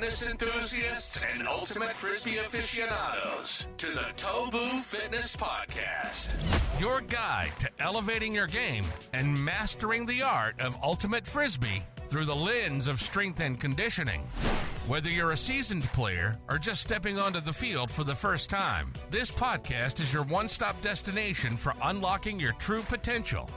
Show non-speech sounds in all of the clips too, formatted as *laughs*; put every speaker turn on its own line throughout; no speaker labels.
fitness enthusiasts and ultimate frisbee aficionados to the Tobu Fitness Podcast. Your guide to elevating your game and mastering the art of ultimate frisbee through the lens of strength and conditioning. Whether you're a seasoned player or just stepping onto the field for the first time, this podcast is your one stop destination for unlocking your true potential.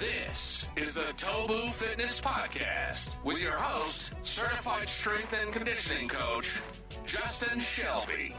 This is the Tobu Fitness Podcast with your host, certified strength and conditioning coach, Justin Shelby.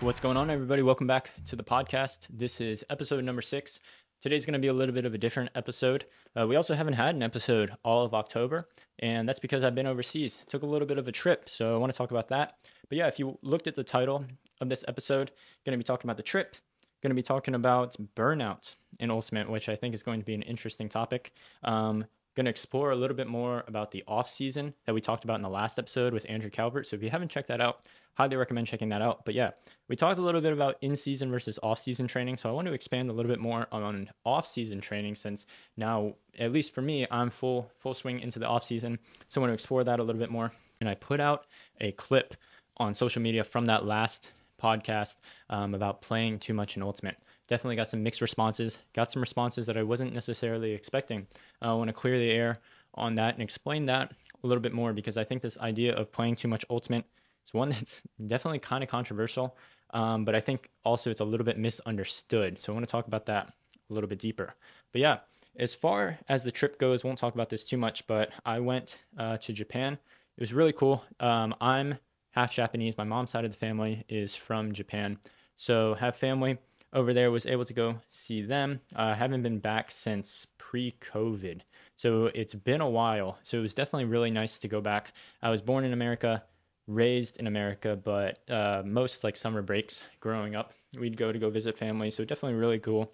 What's going on, everybody? Welcome back to the podcast. This is episode number six. Today's going to be a little bit of a different episode. Uh, we also haven't had an episode all of October, and that's because I've been overseas. Took a little bit of a trip, so I want to talk about that. But yeah, if you looked at the title of this episode, going to be talking about the trip, going to be talking about burnout in Ultimate, which I think is going to be an interesting topic. Um, going to explore a little bit more about the off season that we talked about in the last episode with Andrew Calvert. So if you haven't checked that out, highly recommend checking that out. But yeah, we talked a little bit about in season versus off season training. So I want to expand a little bit more on off season training since now, at least for me, I'm full full swing into the off season. So I want to explore that a little bit more. And I put out a clip on social media from that last podcast um, about playing too much in Ultimate definitely got some mixed responses. Got some responses that I wasn't necessarily expecting. Uh, I want to clear the air on that and explain that a little bit more because I think this idea of playing too much ultimate is one *laughs* that's definitely kind of controversial, um, but I think also it's a little bit misunderstood. So I want to talk about that a little bit deeper. But yeah, as far as the trip goes, won't talk about this too much, but I went uh, to Japan. It was really cool. Um, I'm half Japanese. My mom's side of the family is from Japan. So have family over there was able to go see them. I uh, haven't been back since pre-COVID, so it's been a while. So it was definitely really nice to go back. I was born in America, raised in America, but uh, most like summer breaks growing up, we'd go to go visit family. So definitely really cool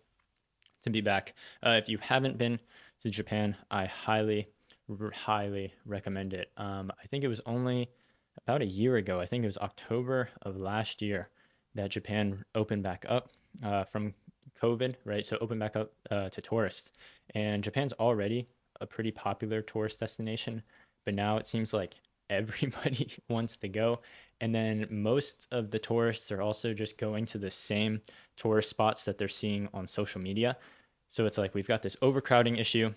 to be back. Uh, if you haven't been to Japan, I highly, highly recommend it. Um, I think it was only about a year ago. I think it was October of last year that Japan opened back up uh, from COVID, right? So opened back up uh, to tourists. And Japan's already a pretty popular tourist destination, but now it seems like *laughs* everybody wants to go. And then most of the tourists are also just going to the same tourist spots that they're seeing on social media. So it's like we've got this overcrowding issue,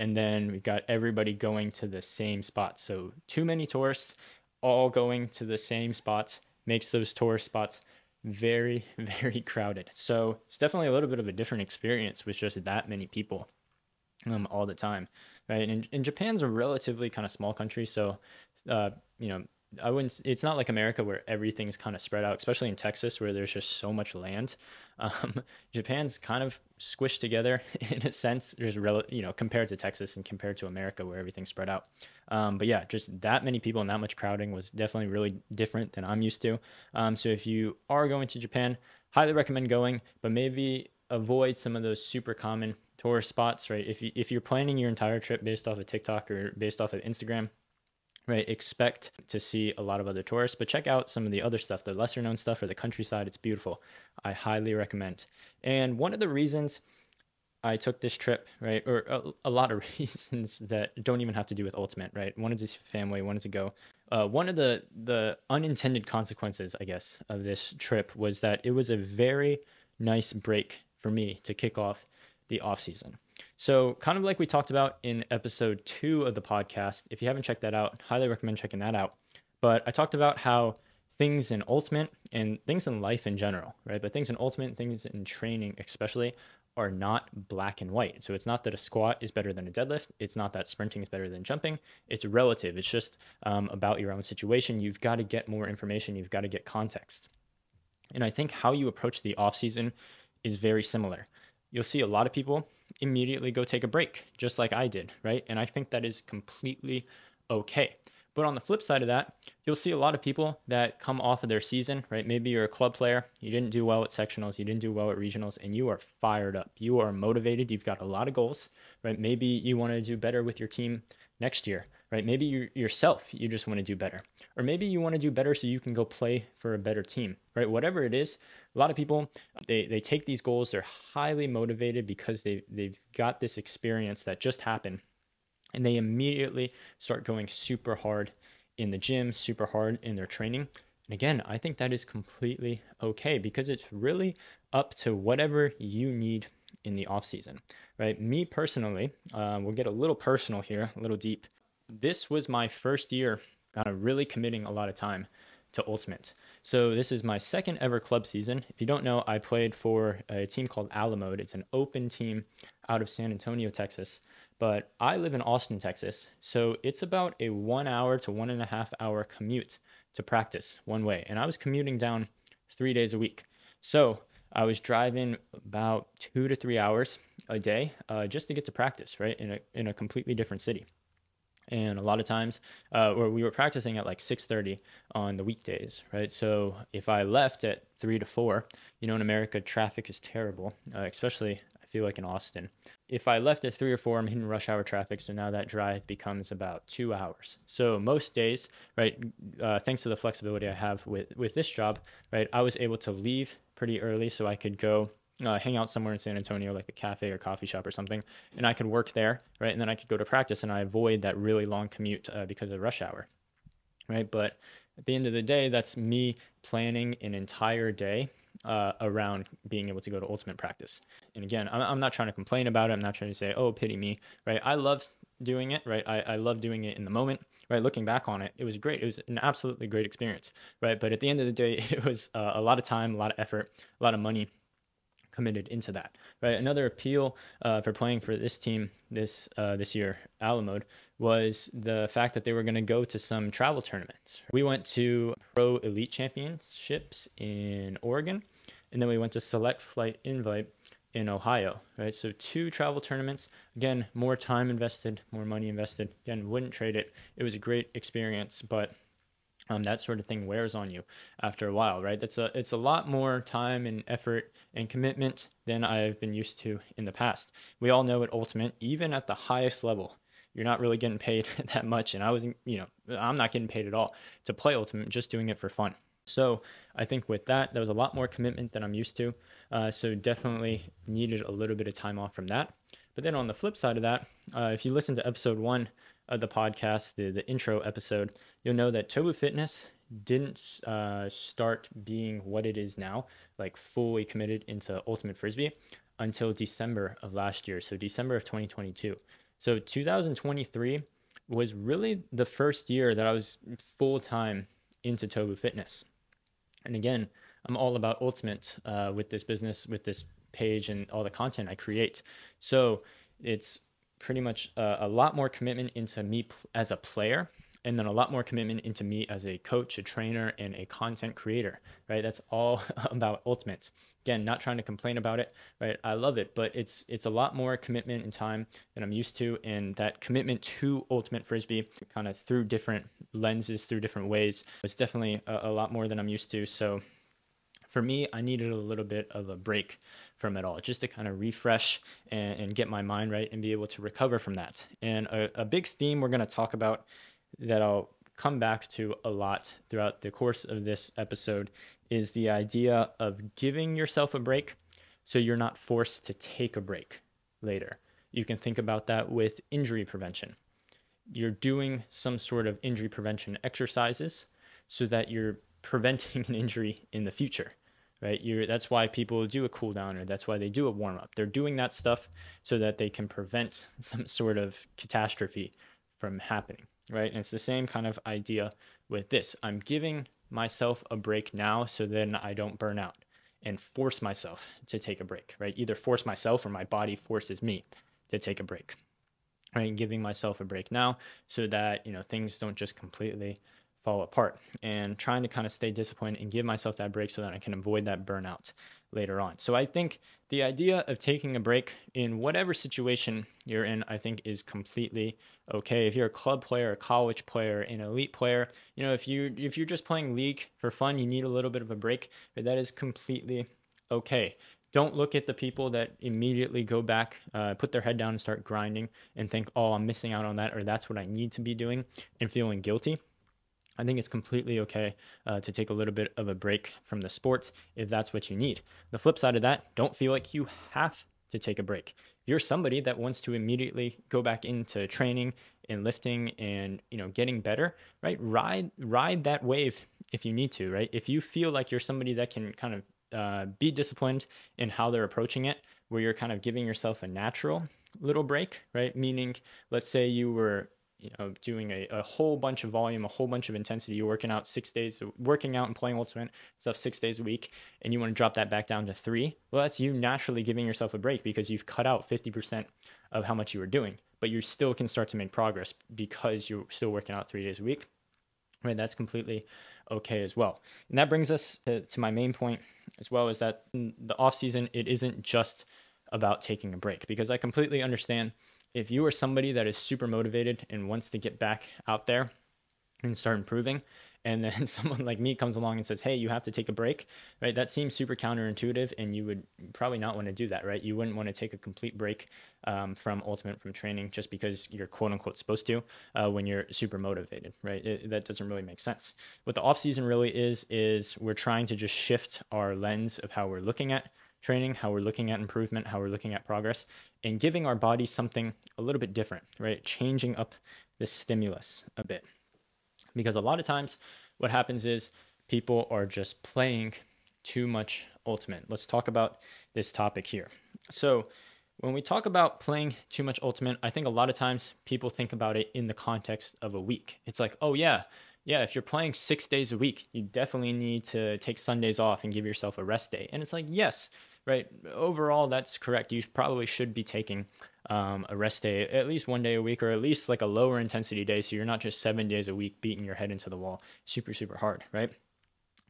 and then we've got everybody going to the same spots. So too many tourists all going to the same spots makes those tourist spots very, *laughs* very crowded. So it's definitely a little bit of a different experience with just that many people um, all the time, right? And, and Japan's a relatively kind of small country, so uh, you know I wouldn't. It's not like America where everything's kind of spread out, especially in Texas where there's just so much land. *laughs* Um, Japan's kind of squished together *laughs* in a sense. There's rel- you know compared to Texas and compared to America where everything's spread out. Um, but yeah, just that many people and that much crowding was definitely really different than I'm used to. Um, so if you are going to Japan, highly recommend going, but maybe avoid some of those super common tourist spots. Right? If you if you're planning your entire trip based off of TikTok or based off of Instagram right expect to see a lot of other tourists but check out some of the other stuff the lesser known stuff or the countryside. It's beautiful. I highly recommend. And one of the reasons i took this trip right or a, a lot of *laughs* reasons that don't even have to do with ultimate right? Wanted to see family wanted to go. Uh, one of the the unintended consequences i guess of this trip was that it was a very nice break for me to kick off the off season so, kind of like we talked about in episode two of the podcast, if you haven't checked that out, highly recommend checking that out. But I talked about how things in Ultimate and things in life in general, right? But things in Ultimate, things in training especially, are not black and white. So it's not that a squat is better than a deadlift. It's not that sprinting is better than jumping. It's relative. It's just um, about your own situation. You've got to get more information. You've got to get context. And I think how you approach the off season is very similar. You'll see a lot of people immediately go take a break, just like I did, right? And I think that is completely okay. But on the flip side of that, you'll see a lot of people that come off of their season, right? Maybe you're a club player, you didn't do well at sectionals, you didn't do well at regionals, and you are fired up. You are motivated, you've got a lot of goals, right? Maybe you want to do better with your team next year, right? Maybe you yourself, you just want to do better. Or maybe you want to do better so you can go play for a better team, right? Whatever it is, a lot of people they, they take these goals, they're highly motivated because they they've got this experience that just happened and they immediately start going super hard in the gym, super hard in their training. And again, I think that is completely okay because it's really up to whatever you need in the off season, right? Me personally, uh, we'll get a little personal here, a little deep. This was my first year kind of really committing a lot of time to Ultimate. So this is my second ever club season. If you don't know, I played for a team called Alamode. It's an open team out of San Antonio, Texas. But I live in Austin, Texas. So it's about a one hour to one and a half hour commute to practice one way. And I was commuting down three days a week. So I was driving about two to three hours a day uh, just to get to practice, right? In a, in a completely different city and a lot of times uh, where we were practicing at like 6.30 on the weekdays right? So if i left at 3 to 4 you know in america traffic is terrible uh, especially i feel like in austin. If i left at 3 or 4 i'm hitting rush hour traffic so now that drive becomes about two hours. So most days right uh, thanks to the flexibility i have with with this job right i was able to leave pretty early so i could go uh, hang out somewhere in San Antonio, like a cafe or coffee shop or something, and I could work there, right? And then I could go to practice, and I avoid that really long commute uh, because of rush hour, right? But at the end of the day, that's me planning an entire day uh, around being able to go to ultimate practice. And again, I'm, I'm, not trying to complain about it. I'm not trying to say, oh, pity me, right? I love doing it, right? I, I love doing it in the moment, right? Looking back on it, it was great. It was an absolutely great experience, right? But at the end of the day, *laughs* it was uh, a lot of time, a lot of effort, a lot of money committed into that. Right. Another appeal uh, for playing for this team this uh, this year, Alamode, was the fact that they were going to go to some travel tournaments. We went to Pro Elite Championships in Oregon, and then we went to Select Flight Invite in Ohio. Right. So two travel tournaments. Again, more time invested, more money invested. Again, wouldn't trade it. It was a great experience, but um, that sort of thing wears on you after a while, right? That's a it's a lot more time and effort and commitment than I've been used to in the past. We all know at Ultimate, even at the highest level, you're not really getting paid *laughs* that much, and I wasn't, you know, I'm not getting paid at all to play Ultimate, just doing it for fun. So I think with that, there was a lot more commitment than I'm used to. Uh, so definitely needed a little bit of time off from that. But then on the flip side of that, uh, if you listen to episode one of the podcast, the, the intro episode, you'll know that Tobu Fitness didn't uh, start being what it is now, like fully committed into Ultimate Frisbee until December of last year. So December of 2022. So 2023 was really the first year that I was full time into Tobu Fitness. And again, I'm all about Ultimate uh, with this business, with this page, and all the content I create. So it's pretty much uh, a lot more commitment into me as a player and then a lot more commitment into me as a coach, a trainer, and a content creator, right? That's all *laughs* about ultimate. Again, not trying to complain about it, right? I love it, but it's it's a lot more commitment and time than I'm used to, and that commitment to ultimate frisbee, kind of through different lenses, through different ways, was definitely a, a lot more than I'm used to. So for me, I needed a little bit of a break from it all, just to kind of refresh and, and get my mind right and be able to recover from that. And a, a big theme we're going to talk about that I'll come back to a lot throughout the course of this episode is the idea of giving yourself a break so you're not forced to take a break later. You can think about that with injury prevention. You're doing some sort of injury prevention exercises so that you're preventing *laughs* an injury in the future right? You're, that's why people do a cool down or that's why they do a warm up. They're doing that stuff so that they can prevent *laughs* some sort of catastrophe from happening, right? And it's the same kind of idea with this. I'm giving myself a break now so then I don't burn out and force myself to take a break, right? Either force myself or my body forces me to take a break. Right, giving myself a break now so that you know things don't just completely fall apart and trying to kind of stay disciplined and give myself that break so that I can avoid that burnout later on. So I think the idea of taking a break in whatever situation you're in, I think is completely okay. If you're a club player, a college player, an elite player, you know, if you if you're just playing league for fun, you need a little bit of a break, but that is completely okay. Don't look at the people that immediately go back, uh, put their head down and start grinding and think, oh, I'm missing out on that, or that's what I need to be doing, and feeling guilty I think it's completely okay uh, to take a little bit of a break from the sport if that's what you need. The flip side of that, don't feel like you have to take a break. If you're somebody that wants to immediately go back into training and lifting and you know getting better, right? Ride ride that wave if you need to, right? If you feel like you're somebody that can kind of uh, be disciplined in how they're approaching it, where you're kind of giving yourself a natural little break, right? Meaning, let's say you were you know doing a, a whole bunch of volume a whole bunch of intensity you're working out six days working out and playing ultimate stuff six days a week and you want to drop that back down to three well that's you naturally giving yourself a break because you've cut out 50% of how much you were doing but you still can start to make progress because you're still working out three days a week right? That's completely okay as well. And that brings us to, to my main point as well is that mm, the off season it isn't just about taking a break because i completely understand if you are somebody that is super motivated and wants to get back out there and start improving, and then *laughs* someone like me comes along and says, "Hey, you have to take a break," right? That seems super counterintuitive, and you would probably not want to do that, right? You wouldn't want to take a complete break um, from ultimate from training just because you're quote unquote supposed to uh, when you're super motivated, right? It, that doesn't really make sense. What the off season really is is we're trying to just shift our lens of how we're looking at training, how we're looking at improvement, how we're looking at progress, and giving our body something a little bit different, right? Changing up the stimulus a bit. Because a lot of times what happens is people are just playing too much ultimate. Let's talk about this topic here. So, when we talk about playing too much ultimate, I think a lot of times people think about it in the context of a week. It's like, oh, yeah, yeah, if you're playing six days a week, you definitely need to take Sundays off and give yourself a rest day. And it's like, yes, right? Overall, that's correct. You probably should be taking um, a rest day at least one day a week, or at least like a lower intensity day, so you're not just seven days a week beating your head into the wall, super super hard, right?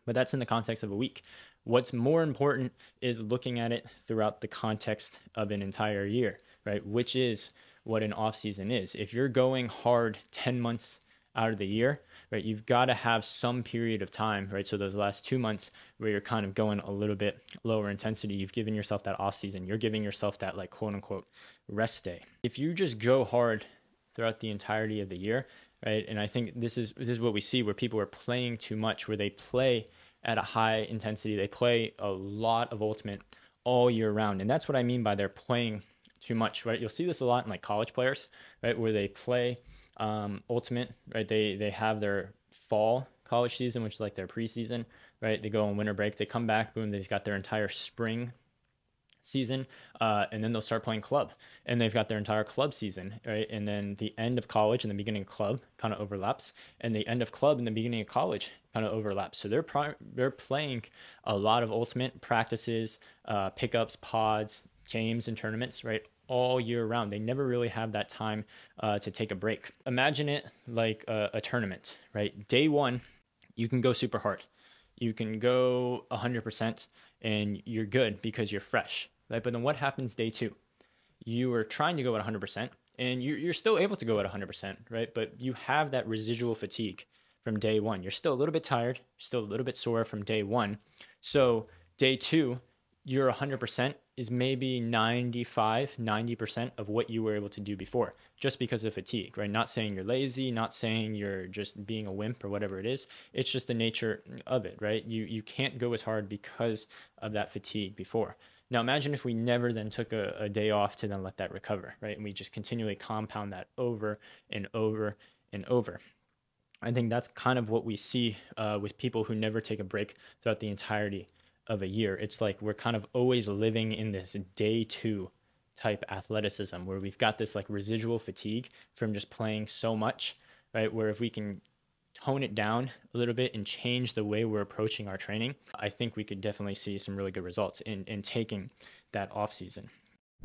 But that's in the context of a week. What's more important is looking at it throughout the context of an entire year, right? Which is what an off season is. If you're going hard 10 months out of the year, right? You've got to have some period of time, right? So those last two months where you're kind of going a little bit lower intensity, you've given yourself that off season. You're giving yourself that like quote unquote rest day. If you just go hard throughout the entirety of the year, right? And I think this is this is what we see where people are playing too much, where they play at a high intensity, they play a lot of ultimate all year round, and that's what I mean by they're playing too much, right? You'll see this a lot in like college players, right, where they play um, Ultimate, right? They they have their fall college season, which is like their preseason, right? They go on winter break, they come back, boom, they've got their entire spring season, uh, and then they'll start playing club, and they've got their entire club season, right? And then the end of college and the beginning of club kind of overlaps, and the end of club and the beginning of college kind of overlaps. So they're pri- they're playing a lot of ultimate practices, uh, pickups, pods, games, and tournaments, right? All year round. They never really have that time uh, to take a break. Imagine it like a, a tournament, right? Day one, you can go super hard. You can go 100% and you're good because you're fresh, right? But then what happens day two? You are trying to go at 100% and you're still able to go at 100%, right? But you have that residual fatigue from day one. You're still a little bit tired, still a little bit sore from day one. So, day two, you're 100% is maybe 95, 90% of what you were able to do before just because of fatigue, right? Not saying you're lazy, not saying you're just being a wimp or whatever it is. It's just the nature of it, right? You you can't go as hard because of that fatigue before. Now imagine if we never then took a, a day off to then let that recover, right? And we just continually compound that over and over and over. I think that's kind of what we see uh, with people who never take a break throughout the entirety of a year. It's like we're kind of always living in this day two type athleticism where we've got this like residual fatigue from just playing so much, right? Where if we can tone it down a little bit and change the way we're approaching our training, I think we could definitely see some really good results in, in taking that off season.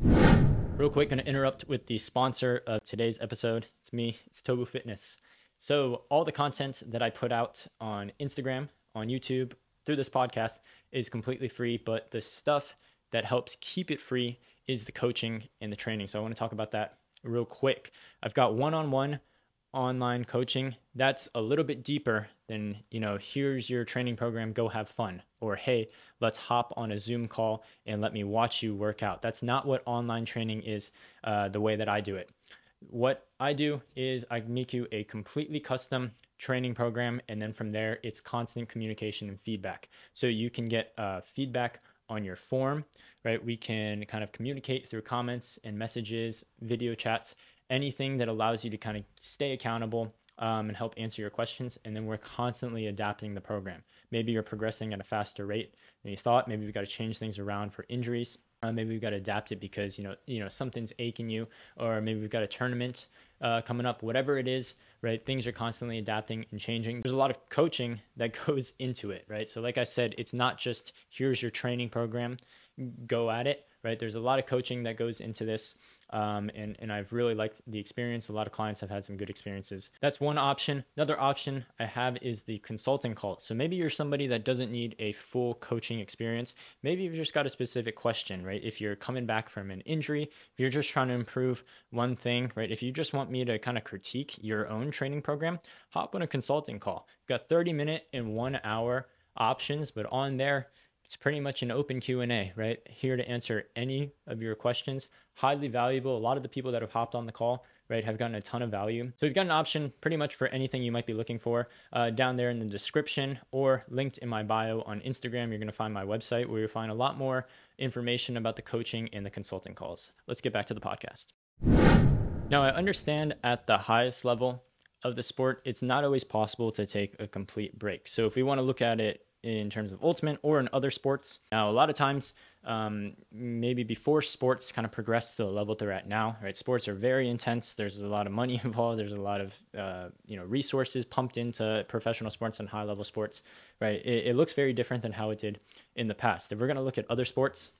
Real quick, to interrupt with the sponsor of today's episode. It's me, it's Tobu Fitness. So, all the content that I put out on Instagram, on YouTube, through this podcast is completely free, but the stuff that helps keep it free is the coaching and the training. So I want to talk about that real quick. I've got one-on-one online coaching that's a little bit deeper than, you know, here's your training program, go have fun or hey, let's hop on a Zoom call and let me watch you work out. That's not what online training is uh, the way that I do it. What I do is I make you a completely custom training program. And then from there, it's constant communication and feedback. So you can get uh, feedback on your form, right? We can kind of communicate through comments and messages, video chats, anything that allows you to kind of stay accountable um, and help answer your questions. And then we're constantly adapting the program. Maybe you're progressing at a faster rate than you thought. Maybe we've got to change things around for injuries. Uh, maybe we've got to adapt it because you know you know something's aching you, or maybe we've got a tournament uh, coming up. Whatever it is, right? Things are constantly adapting and changing. There's a lot of coaching *laughs* that goes into it, right? So like I said, it's not just here's your training program, go at it, right? There's a lot of coaching that goes into this. Um, and, and I've really liked the experience. A lot of clients have had some good experiences. That's one option. Another option I have is the consulting call. So maybe you're somebody that doesn't need a full coaching experience. Maybe you've just got a specific question, right? If you're coming back from an injury, if you're just trying to improve one thing, right? If you just want me to kind of critique your own training program, hop on a consulting call. You've got 30 minute and one hour options, but on there, it's pretty much an open q&a right? Here to answer any of your questions. Highly valuable. A lot of the people that have hopped on the call right have gotten a ton of value. So we've got an option pretty much for anything you might be looking for uh, down there in the description or linked in my bio on instagram. You're going to find my website where you'll find a lot more information about the coaching and the consulting calls. Let's get back to the podcast. Now i understand at the highest level of the sport it's not always possible to take a complete break. So if we want to look at it in terms of ultimate or in other sports. Now, a lot of times, um, maybe before sports kind of progress to the level they're at now, right? Sports are very intense. There's a lot of money *laughs* involved. There's a lot of uh, you know resources pumped into professional sports and high level sports, right? It, it looks very different than how it did in the past. If we're gonna look at other sports,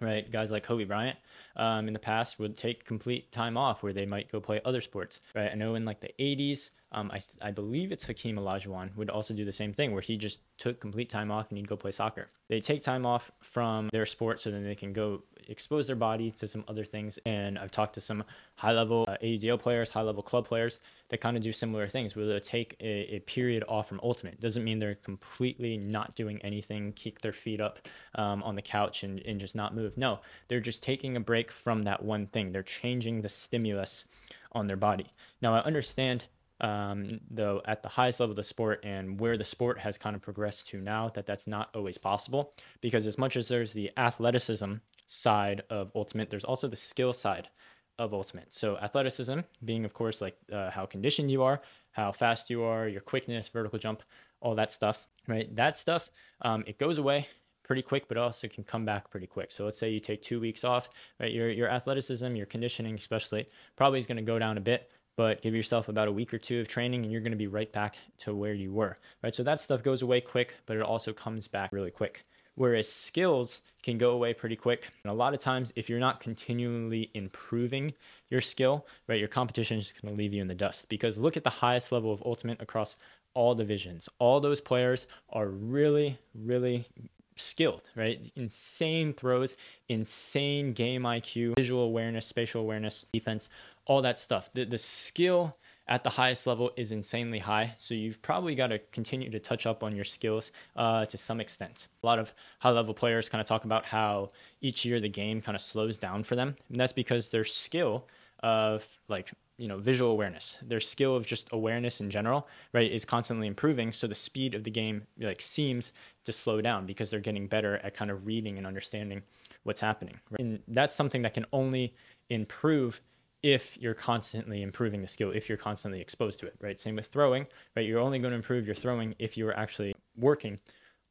right? Guys like Kobe Bryant um, in the past would take complete time off where they might go play other sports, right? I know in like the 80s, um, I, I believe it's Hakeem Olajuwon would also do the same thing where he just took complete time off and he'd go play soccer. They take time off from their sport so then they can go expose their body to some other things. And I've talked to some high level uh, AUDL players, high level club players that kind of do similar things where they'll take a, a, period off from ultimate. Doesn't mean they're completely not doing anything, kick their feet up um, on the couch and, and just not move. No, they're just taking a break from that one thing. They're changing the stimulus on their body. Now, I understand um, though at the highest level of the sport and where the sport has kind of progressed to now that that's not always possible because as much as there's the athleticism side of ultimate there's also the skill side of ultimate so athleticism being of course like uh, how conditioned you are how fast you are your quickness vertical jump all that stuff right that stuff um, it goes away pretty quick, but also can come back pretty quick. So let's say you take two weeks off, right? Your your athleticism, your conditioning, especially, probably is going to go down a bit but give yourself about a week or two of training and you're going to be right back to where you were right? So that stuff goes away quick but it also comes back really quick. Whereas skills can go away pretty quick. And a lot of times if you're not continually improving your skill right your competition is going to leave you in the dust. Because look at the highest level of ultimate across all divisions. All those players are really really skilled, right? Insane throws, insane game IQ, visual awareness, spatial awareness, defense all that stuff. The, the skill at the highest level is insanely high. So you've probably got to continue to touch up on your skills uh, to some extent. A lot of high level players kind of talk about how each year the game kind of slows down for them. And that's because their skill of like, you know, visual awareness, their skill of just awareness in general, right, is constantly improving. So the speed of the game like seems to slow down because they're getting better at kind of reading and understanding what's happening. Right? And that's something that can only improve if you're constantly improving the skill, if you're constantly exposed to it, right? Same with throwing, right? You're only going to improve your throwing if you are actually working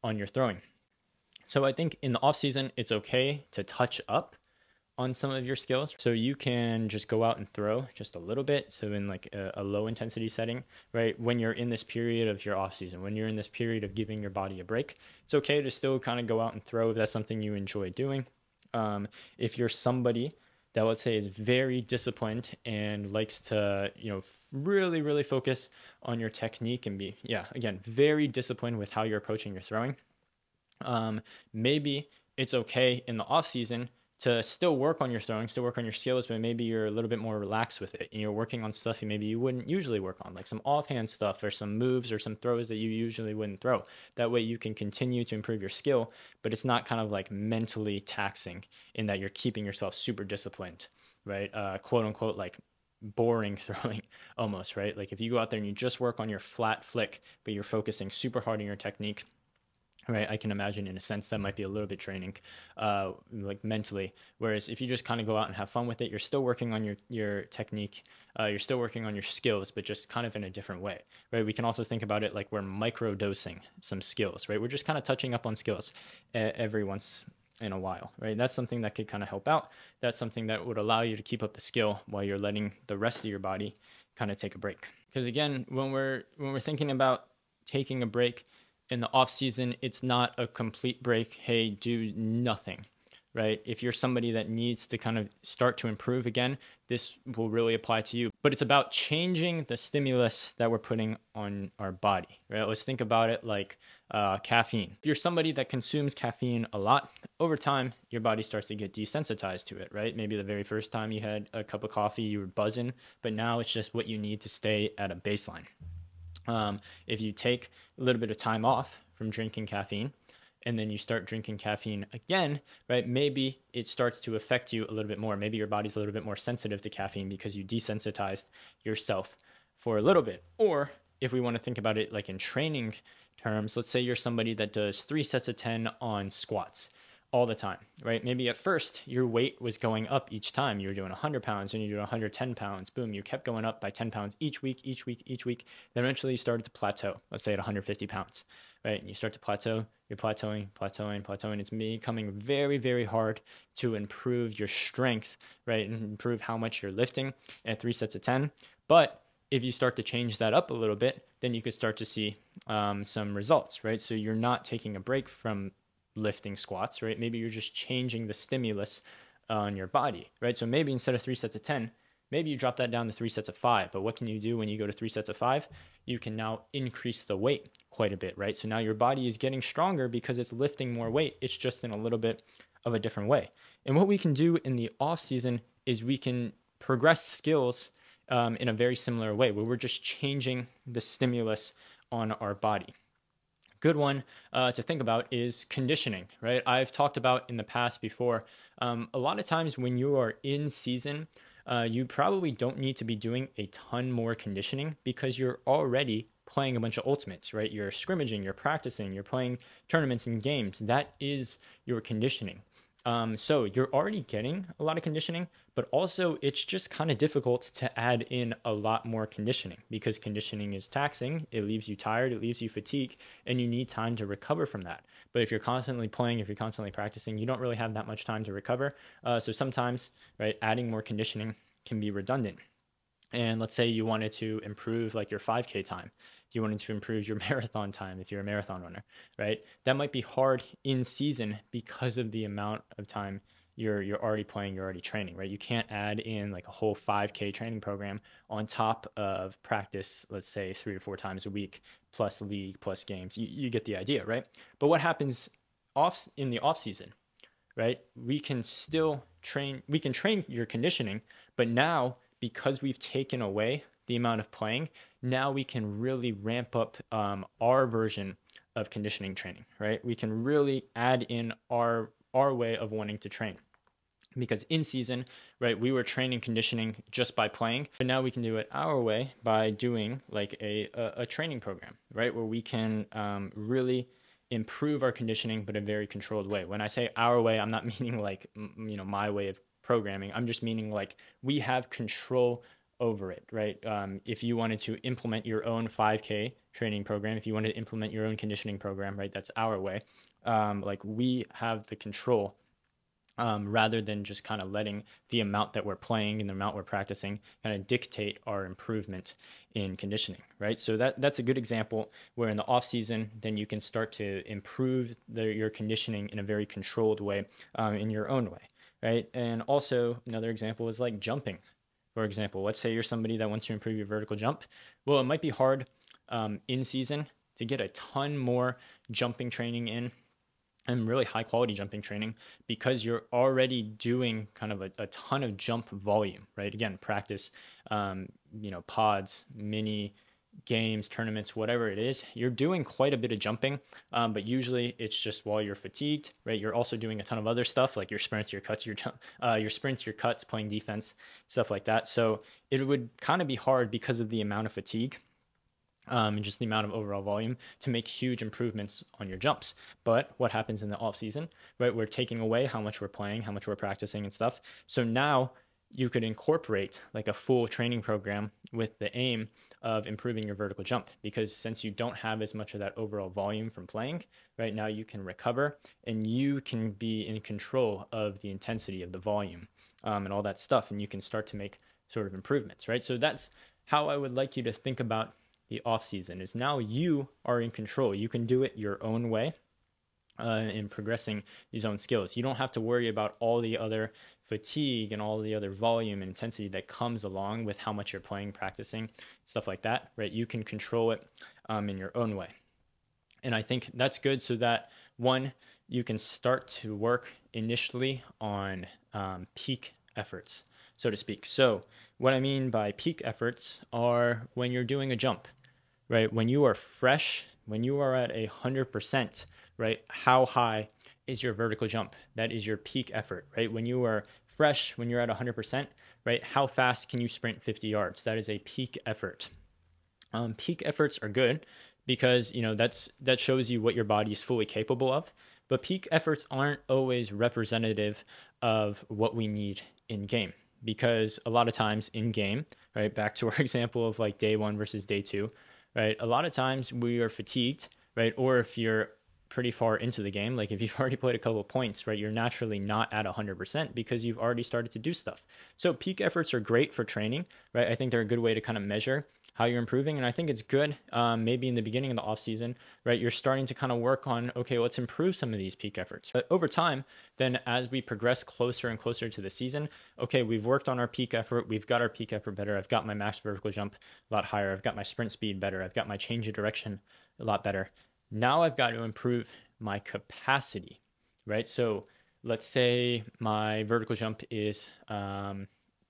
on your throwing. So I think in the off season, it's okay to touch up on some of your skills. So you can just go out and throw just a little bit. So in like a, a low intensity setting, right? When you're in this period of your off season, when you're in this period of giving your body a break, it's okay to still kind of go out and throw if that's something you enjoy doing. Um, if you're somebody that let's say is very disciplined and likes to you know really really focus on your technique and be yeah again very disciplined with how you're approaching your throwing um, maybe it's okay in the off season to still work on your throwing, still work on your skills, but maybe you're a little bit more relaxed with it. And you're working on stuff you maybe you wouldn't usually work on, like some offhand stuff or some moves or some throws that you usually wouldn't throw. That way you can continue to improve your skill, but it's not kind of like mentally taxing in that you're keeping yourself super disciplined, right? Uh, quote unquote, like boring *laughs* throwing almost, right? Like if you go out there and you just work on your flat flick, but you're focusing super hard on your technique right? I can imagine in a sense that might be a little bit draining, uh, like mentally. Whereas if you just kind of go out and have fun with it, you're still working on your your technique, uh, you're still working on your skills, but just kind of in a different way, right? We can also think about it like we're micro dosing some skills, right? We're just kind of touching up on skills every once in a while, right? That's something that could kind of help out. That's something that would allow you to keep up the skill while you're letting the rest of your body kind of take a break. Because again, when we're when we're thinking about taking a break in the off season, it's not a complete break. Hey, do nothing, right? If you're somebody that needs to kind of start to improve again, this will really apply to you. But it's about changing the stimulus that we're putting on our body, right? Let's think about it like uh, caffeine. If you're somebody that consumes caffeine a lot, over time, your body starts to get desensitized to it, right? Maybe the very first time you had a cup of coffee, you were buzzing, but now it's just what you need to stay at a baseline. Um, if you take a little bit of time off from drinking caffeine, and then you start drinking caffeine again, right? Maybe it starts to affect you a little bit more. Maybe your body's a little bit more sensitive to caffeine because you desensitized yourself for a little bit. Or if we want to think about it like in training terms, let's say you're somebody that does three sets of 10 on squats all the time, right? Maybe at first your weight was going up each time. You were doing 100 pounds and you doing 110 pounds. Boom, you kept going up by 10 pounds each week, each week, each week. Then eventually you started to plateau, let's say at 150 pounds, right? And you start to plateau, you're plateauing, plateauing, plateauing. It's becoming very, very hard to improve your strength, right? And improve how much you're lifting at three sets of 10. But if you start to change that up a little bit, then you could start to see um, some results, right? So you're not taking a break from lifting squats, right? Maybe you're just changing the stimulus on your body, right? So maybe instead of three sets of 10, maybe you drop that down to three sets of five. But what can you do when you go to three sets of five? You can now increase the weight quite a bit, right? So now your body is getting stronger because it's lifting more weight. It's just in a little bit of a different way. And what we can do in the off season is we can progress skills um, in a very similar way where we're just changing the stimulus on our body good one uh, to think about is conditioning, right? I've talked about in the past before. Um, a lot of times when you are in season, uh, you probably don't need to be doing a ton more conditioning because you're already playing a bunch of ultimates, right? You're scrimmaging, you're practicing, you're playing tournaments and games. That is your conditioning. Um, so you're already getting a lot of conditioning, but also it's just kind of difficult to add in a lot more conditioning because conditioning is taxing. It leaves you tired, it leaves you fatigued, and you need time to recover from that. But if you're constantly playing, if you're constantly practicing, you don't really have that much time to recover. Uh, so sometimes, right, adding more conditioning can be redundant. And let's say you wanted to improve like your 5K time you wanted to improve your *laughs* marathon time if you're a marathon runner, right? That might be hard in season because of the amount of time you're you're already playing, you're already training, right? You can't add in like a whole 5k training program on top of practice, let's say 3 or 4 times a week plus league plus games. You you get the idea, right? But what happens off in the off season, right? We can still train we can train your conditioning, but now because we've taken away the amount of playing, now we can really ramp up um, our version of conditioning training, right? We can really add in our our way of wanting to train. Because in season, right, we were training conditioning just by playing, but now we can do it our way by doing like a, a, a training program, right, where we can um, really improve our conditioning, but in a very controlled way. When I say our way, I'm not *laughs* meaning like, you know, my way of programming. I'm just meaning like we have control over it, right? Um, if you wanted to implement your own 5K training program, if you wanted to implement your own conditioning program, right, that's our way. Um, like we have the control um, rather than just kind of letting the amount that we're playing and the amount we're practicing kind of dictate our improvement in conditioning, right? So that that's a good example where in the off season, then you can start to improve the, your conditioning in a very controlled way, um, in your own way, right? And also another example is like jumping, for example, let's say you're somebody that wants to improve your vertical jump. Well, it might be hard um, in season to get a ton more jumping training in and really high quality jumping training because you're already doing kind of a, a ton of jump volume, right? Again, practice, um, you know, pods, mini games, tournaments, whatever it is, you're doing quite a bit of jumping. Um, but usually it's just while you're fatigued, right? You're also doing a ton of other stuff like your sprints, your cuts, your uh, your sprints, your cuts, playing defense, stuff like that. So it would kind of be hard because of the amount of fatigue um, and just the amount of overall volume to make huge improvements on your jumps. But what happens in the off season, right? We're taking away how much we're playing, how much we're practicing and stuff. So now you could incorporate like a full training program with the aim of improving your vertical jump. Because since you don't have as much of that overall volume from playing right now you can recover and you can be in control of the intensity of the volume um, and all that stuff and you can start to make sort of improvements right? So that's how i would like you to think about the off season is now you are in control. You can do it your own way uh, in progressing these own skills. You don't have to worry about all the other fatigue and all the other volume and intensity that comes along with how much you're playing, practicing, stuff like that, right? You can control it um, in your own way. And I think that's good so that one, you can start to work initially on um, peak efforts, so to speak. So, what I mean by peak efforts are when you're doing a jump, right? When you are fresh, when you are at a 100%, right? How high is your vertical jump? That is your peak effort, right? When you are fresh, when you're at 100%, right? How fast can you sprint 50 yards? That is a peak effort. Um, peak efforts are good because you know that's that shows you what your body is fully capable of. But peak efforts aren't always representative of what we need in game because a lot of times in game, right? Back to our *laughs* example of like day one versus day two, right? A lot of times we are fatigued, right? Or if you're pretty far into the game, like if you've *laughs* already played a couple points, right, you're naturally not at 100% because you've already started to do stuff. So peak efforts are great for training, right? I think they're a good way to kind of measure how you're improving. And I think it's good, um, maybe in the beginning of the off season, right? You're starting to kind of work on, okay, let's improve some of these peak efforts. But over time, then as we progress closer and closer to the season, okay, we've worked on our peak effort. We've got our peak effort better. I've got my max vertical jump a lot higher. I've got my sprint speed better. I've got my change of direction a lot better. Now I've got to improve my capacity, right? So let's say my vertical jump is um,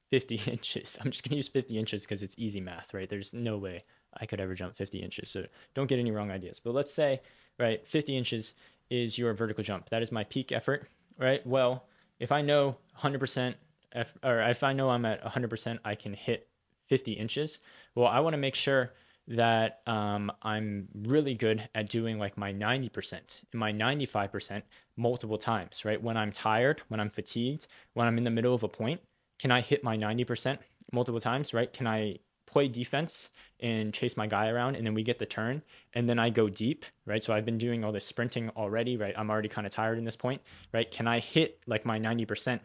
50 *laughs* inches. I'm just going to use 50 inches because it's easy math, right? There's no way I could ever jump 50 inches. So don't get any wrong ideas. But let's say, right, 50 inches is your vertical jump. That is my peak effort, right? Well, if I know 100%, if, or if I know I'm at 100%, I can hit 50 inches. Well, I want to make sure that um, I'm really good at doing like my 90% and my 95% multiple times, right? When I'm tired, when I'm fatigued, when I'm in the middle of a point, can I hit my 90% multiple times, right? Can I play defense and chase my guy around and then we get the turn and then I go deep, right? So I've been doing all this sprinting already, right? I'm already kind of tired in this point, right? Can I hit like my 90%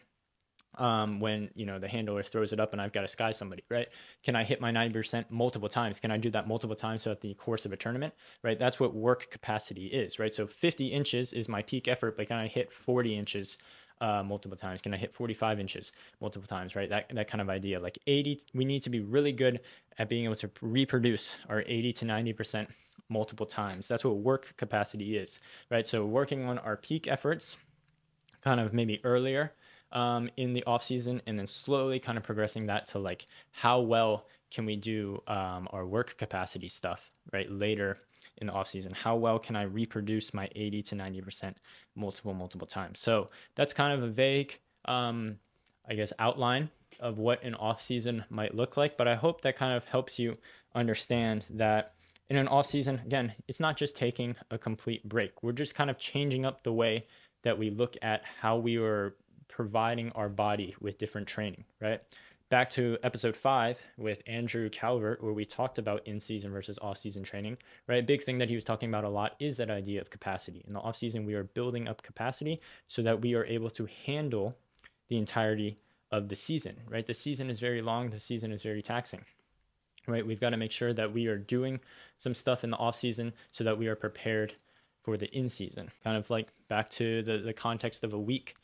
um, when you know the handler throws it up and I've got to sky somebody, right? Can I hit my 90% multiple times? Can I do that multiple times throughout the course of a tournament, right? That's what work capacity is, right? So 50 inches is my peak effort, but can I hit 40 inches uh, multiple times? Can I hit 45 inches multiple times, right? That, that kind of idea. Like 80, we need to be really good at being able to reproduce our 80 to 90% multiple times. That's what work capacity is, right? So working on our peak efforts kind of maybe earlier um, in the off season, and then slowly kind of progressing that to like how well can we do um, our work capacity stuff right later in the off season? How well can I reproduce my 80 to 90 percent multiple multiple times? So that's kind of a vague, um, I guess, outline of what an off season might look like. But I hope that kind of helps you understand that in an off season, again, it's not just taking a complete break. We're just kind of changing up the way that we look at how we were providing our body with different training, right? Back to episode five with Andrew Calvert, where we talked about in season versus off season training, right? A big thing that he was talking about a lot is that idea of capacity. In the off season, we are building up capacity so that we are able to handle the entirety of the season, right? The season is very long, the season is very taxing right? We've got to make sure that we are doing some stuff in the off season so that we are prepared for the in season. Kind of like back to the, the context of a week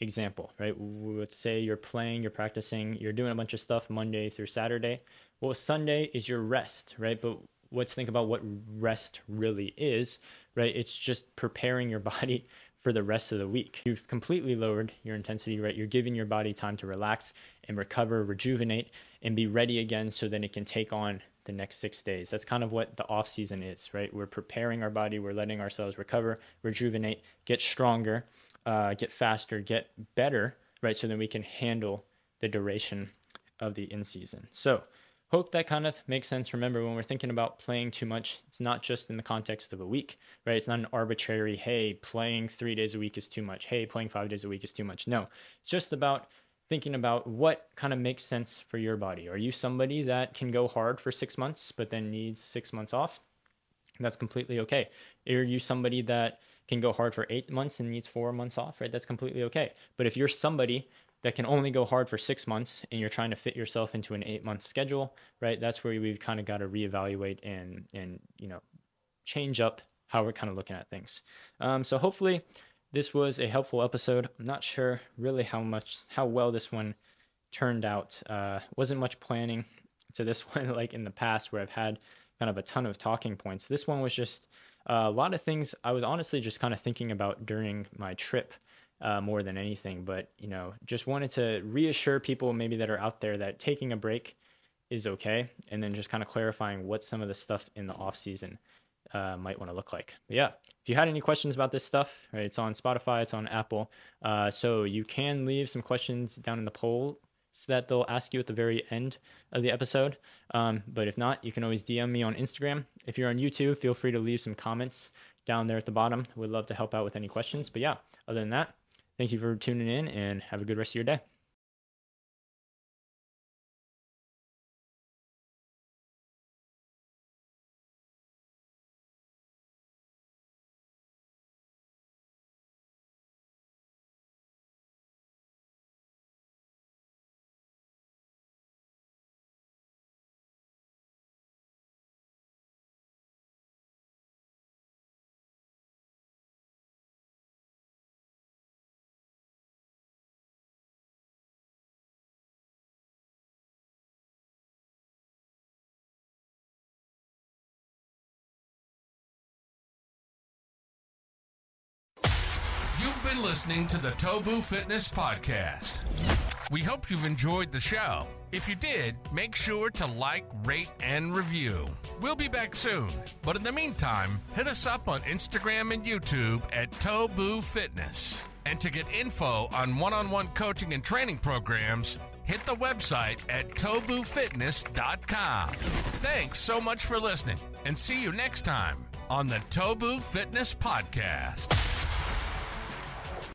example, right? Let's say you're playing, you're practicing, you're doing a bunch of stuff Monday through Saturday. Well, Sunday is your rest, right? But let's think about what rest really is, right? It's just preparing your *laughs* body for the rest of the week. You've completely lowered your intensity, right? You're giving your body time to relax and recover, rejuvenate, and be ready again so then it can take on the next six days. That's kind of what the off season is, right? We're preparing our body, we're letting ourselves recover, rejuvenate, get stronger, uh, get faster, get better, right? So then we can handle the duration of the in season. So hope that kind of makes sense. Remember, when we're thinking about playing too much, it's not just in the context of a week, right? It's not an arbitrary, hey, playing three days a week is too much. Hey, playing five days a week is too much. No, it's just about thinking about what kind of makes sense for your body. Are you somebody that can go hard for six months, but then needs six months off? That's completely okay. Are you somebody that can go hard for eight months and needs four months off, right? That's completely okay. But if you're somebody that can only go hard for six months and you're trying to fit yourself into an eight month schedule, right? That's where we've kind of got to reevaluate and and you know change up how we're kind of looking at things. Um, so hopefully this was a helpful episode. I'm not sure really how much how well this one turned out. Uh, wasn't much planning to this *laughs* one like in the past where I've had kind of a ton of talking points. This one was just a lot of things I was honestly just kind of thinking about during my trip uh, more than anything. But you know, just wanted to reassure people maybe that are out there that taking a break is okay, and then just kind of clarifying what some of the stuff in the off season uh, might want to look like. But yeah, if you had any questions about this stuff, right, it's on Spotify, it's on Apple, uh, so you can leave some questions down in the poll that they'll ask you at the very end of the episode. Um, but if not, you can always DM me on Instagram. If you're on YouTube, feel free to leave some comments down there at the bottom. We'd love to help out with any questions. But yeah, other than that, Thank you for tuning in and have a good rest of your day.
Been listening to the Tobu Fitness Podcast. We hope you've enjoyed the show. If you did, make sure to like, rate, and review. We'll be back soon, but in the meantime, hit us up on Instagram and YouTube at Tobu Fitness. And to get info on one on one coaching and training programs, hit the website at tobufitness.com. Thanks so much for listening, and see you next time on the Tobu Fitness Podcast.